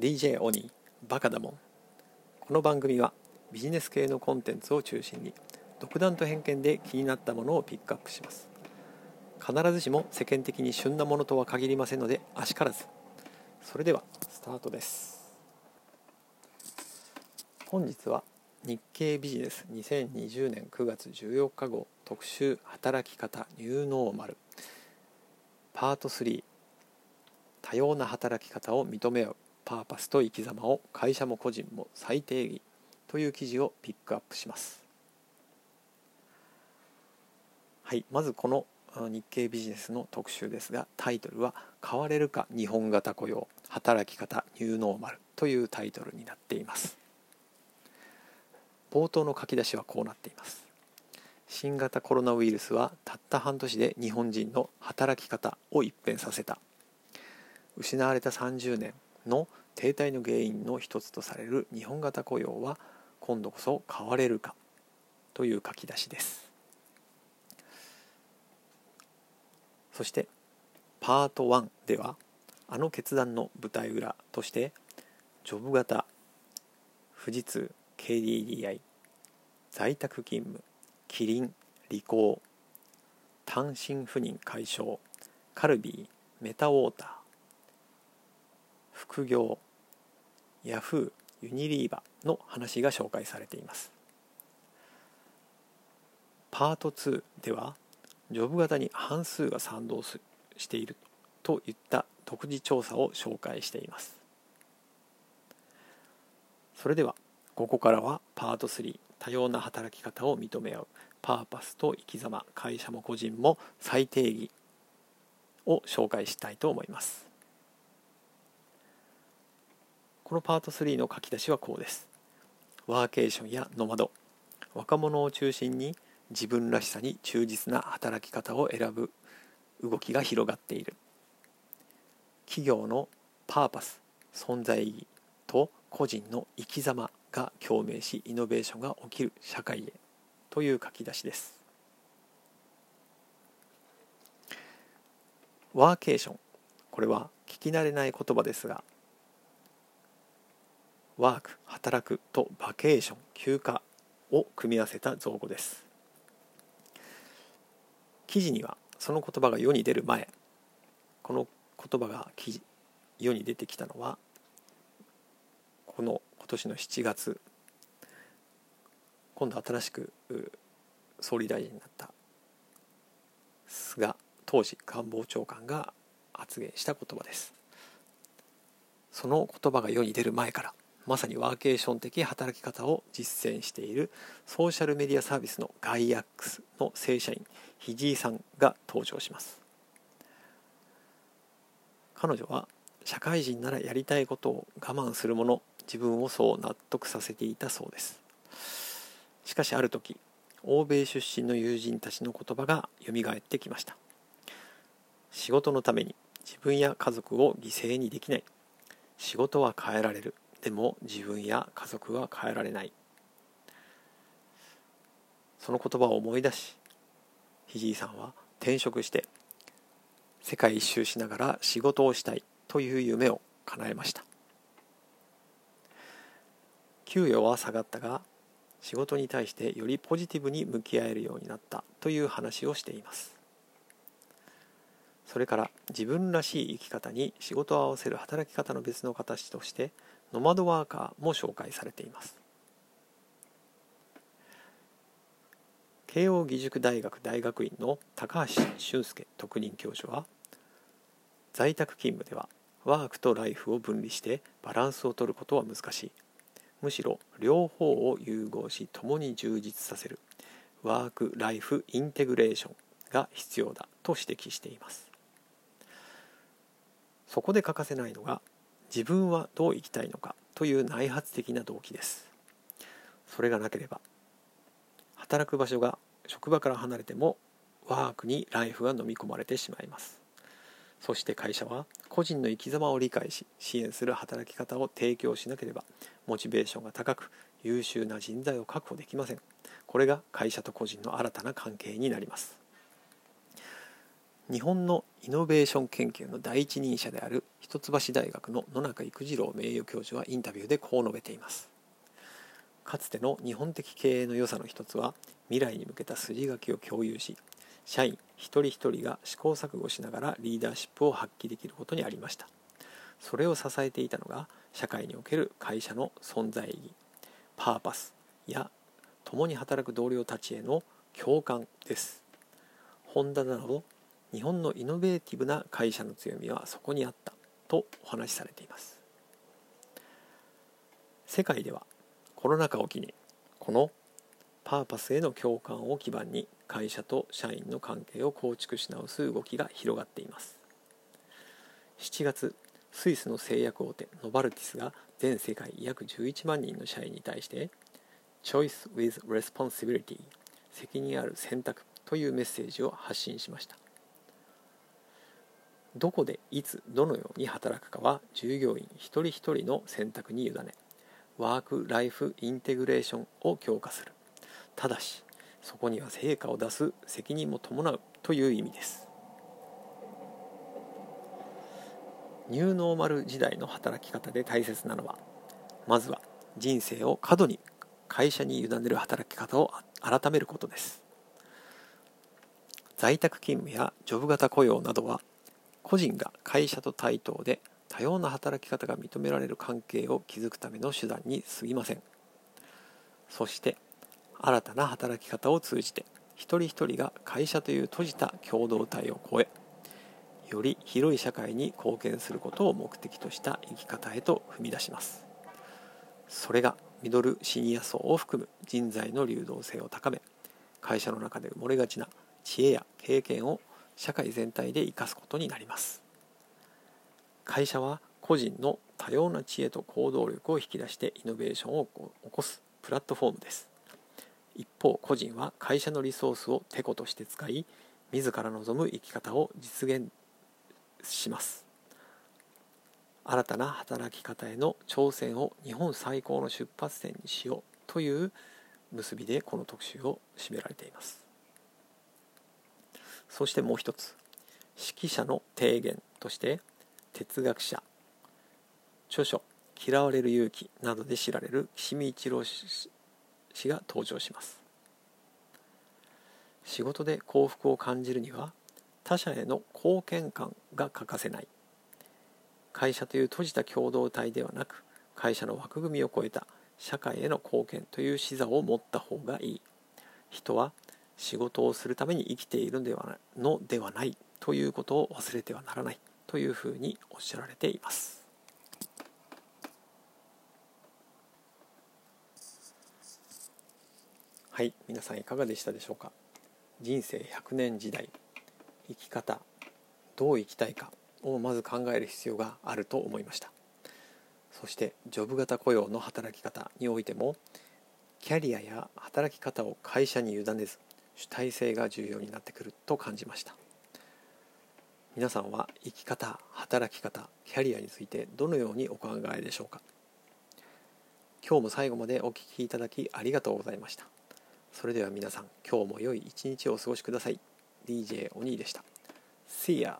DJ オニーバカだもん。この番組はビジネス系のコンテンツを中心に独断と偏見で気になったものをピックアップします。必ずしも世間的に旬なものとは限りませんのであしからず。それではスタートです。本日は日経ビジネス2020年9月14日号特集働き方ニューノーマル。パート3多様な働き方を認め合う。パーパスと生き様を会社も個人も再定義という記事をピックアップします。はいまずこの日経ビジネスの特集ですがタイトルは「変われるか日本型雇用働き方ニューノーマル」というタイトルになっています。冒頭の書き出しはこうなっています。新型コロナウイルスはたった半年で日本人の働き方を一変させた。失われた30年。の停滞の原因の一つとされる日本型雇用は今度こそ変われるかという書き出しです。そしてパート1ではあの決断の舞台裏としてジョブ型富士通 KDDI 在宅勤務キリンリコー単身赴任解消カルビーメタウォーター副業ヤフーユニリーバの話が紹介されています。パート2ではジョブ型に半数が賛同しているといった独自調査を紹介しています。それではここからはパート3多様な働き方を認め合うパーパスと生き様会社も個人も再定義を紹介したいと思います。このパート3の書き出しはこうです。ワーケーションやノマド。若者を中心に自分らしさに忠実な働き方を選ぶ。動きが広がっている。企業のパーパス。存在意義と個人の生き様が共鳴しイノベーションが起きる社会へという書き出しです。ワーケーション。これは聞き慣れない言葉ですがワーク働くとバケーション休暇を組み合わせた造語です。記事にはその言葉が世に出る前この言葉が記事世に出てきたのはこの今年の7月今度新しく総理大臣になった菅当時官房長官が発言した言葉です。その言葉が世に出る前からまさにワーケーション的働き方を実践しているソーシャルメディアサービスのガイアックスの正社員肘井さんが登場します。彼女は社会人ならやりたいことを我慢するもの自分をそう納得させていたそうです。しかしある時欧米出身の友人たちの言葉がよみがえってきました。仕事のために自分や家族を犠牲にできない。仕事は変えられる。でも自分や家族は変えられない。その言葉を思い出し肘井さんは転職して世界一周しながら仕事をしたいという夢を叶えました。給与は下がったが仕事に対してよりポジティブに向き合えるようになったという話をしています。それから自分らしい生き方に仕事を合わせる働き方の別の形としてノマドワーカーも紹介されています。慶應義塾大学大学院の高橋俊介特任教授は在宅勤務ではワークとライフを分離してバランスを取ることは難しい。むしろ両方を融合し共に充実させるワーク・ライフ・インテグレーションが必要だと指摘しています。そこで欠かせないのが自分はどう生きたいのかという内発的な動機です。それがなければ働く場所が職場から離れてもワークにライフが飲み込まれてしまいます。そして会社は個人の生き様を理解し支援する働き方を提供しなければモチベーションが高く優秀な人材を確保できません。これが会社と個人の新たな関係になります。日本のイノベーション研究の第一人者である一橋大学の野中育次郎名誉教授はインタビューでこう述べています。かつての日本的経営の良さの一つは未来に向けた筋書きを共有し社員一人一人が試行錯誤しながらリーダーシップを発揮できることにありました。それを支えていたのが社会における会社の存在意義パーパスや共に働く同僚たちへの共感です。ホンダなど日本のイノベーティブな会社の強みはそこにあった。とお話しされています。世界ではコロナ禍を機にこのパーパスへの共感を基盤に会社と社員の関係を構築し直す動きが広がっています。7月スイスの製薬大手ノバルティスが全世界約11万人の社員に対して「Choice with Responsibility」責任ある選択というメッセージを発信しました。どこでいつどのように働くかは従業員一人一人の選択に委ねワーク・ライフ・インテグレーションを強化する。ただしそこには成果を出す責任も伴うという意味です。ニューノーマル時代の働き方で大切なのはまずは人生を過度に会社に委ねる働き方を改めることです。在宅勤務やジョブ型雇用などは個人が会社と対等で多様な働き方が認められる関係を築くための手段に過ぎません。そして新たな働き方を通じて一人一人が会社という閉じた共同体を超えより広い社会に貢献することを目的とした生き方へと踏み出します。それがミドルシニア層を含む人材の流動性を高め会社の中で埋もれがちな知恵や経験を社会全体で生かすことになります。会社は個人の多様な知恵と行動力を引き出してイノベーションを起こすプラットフォームです。一方個人は会社のリソースをてことして使い自ら望む生き方を実現します。新たな働き方への挑戦を日本最高の出発点にしようという結びでこの特集を締められています。そしてもう一つ。指揮者の提言として哲学者著書「嫌われる勇気」などで知られる岸見一郎氏が登場します。仕事で幸福を感じるには他者への貢献感が欠かせない。会社という閉じた共同体ではなく会社の枠組みを超えた社会への貢献という視座を持った方がいい。人は仕事をするために生きているのではのではないということを忘れてはならないというふうにおっしゃられています。はい皆さんいかがでしたでしょうか？人生100年時代生き方どう生きたいかをまず考える必要があると思いました。そしてジョブ型雇用の働き方においてもキャリアや働き方を会社に委ねず主体性が重要になってくると感じました。皆さんは生き方働き方キャリアについてどのようにお考えでしょうか？今日も最後までお聴きいただきありがとうございました。それでは皆さん今日も良い一日をお過ごしください。DJ お兄でした。See ya!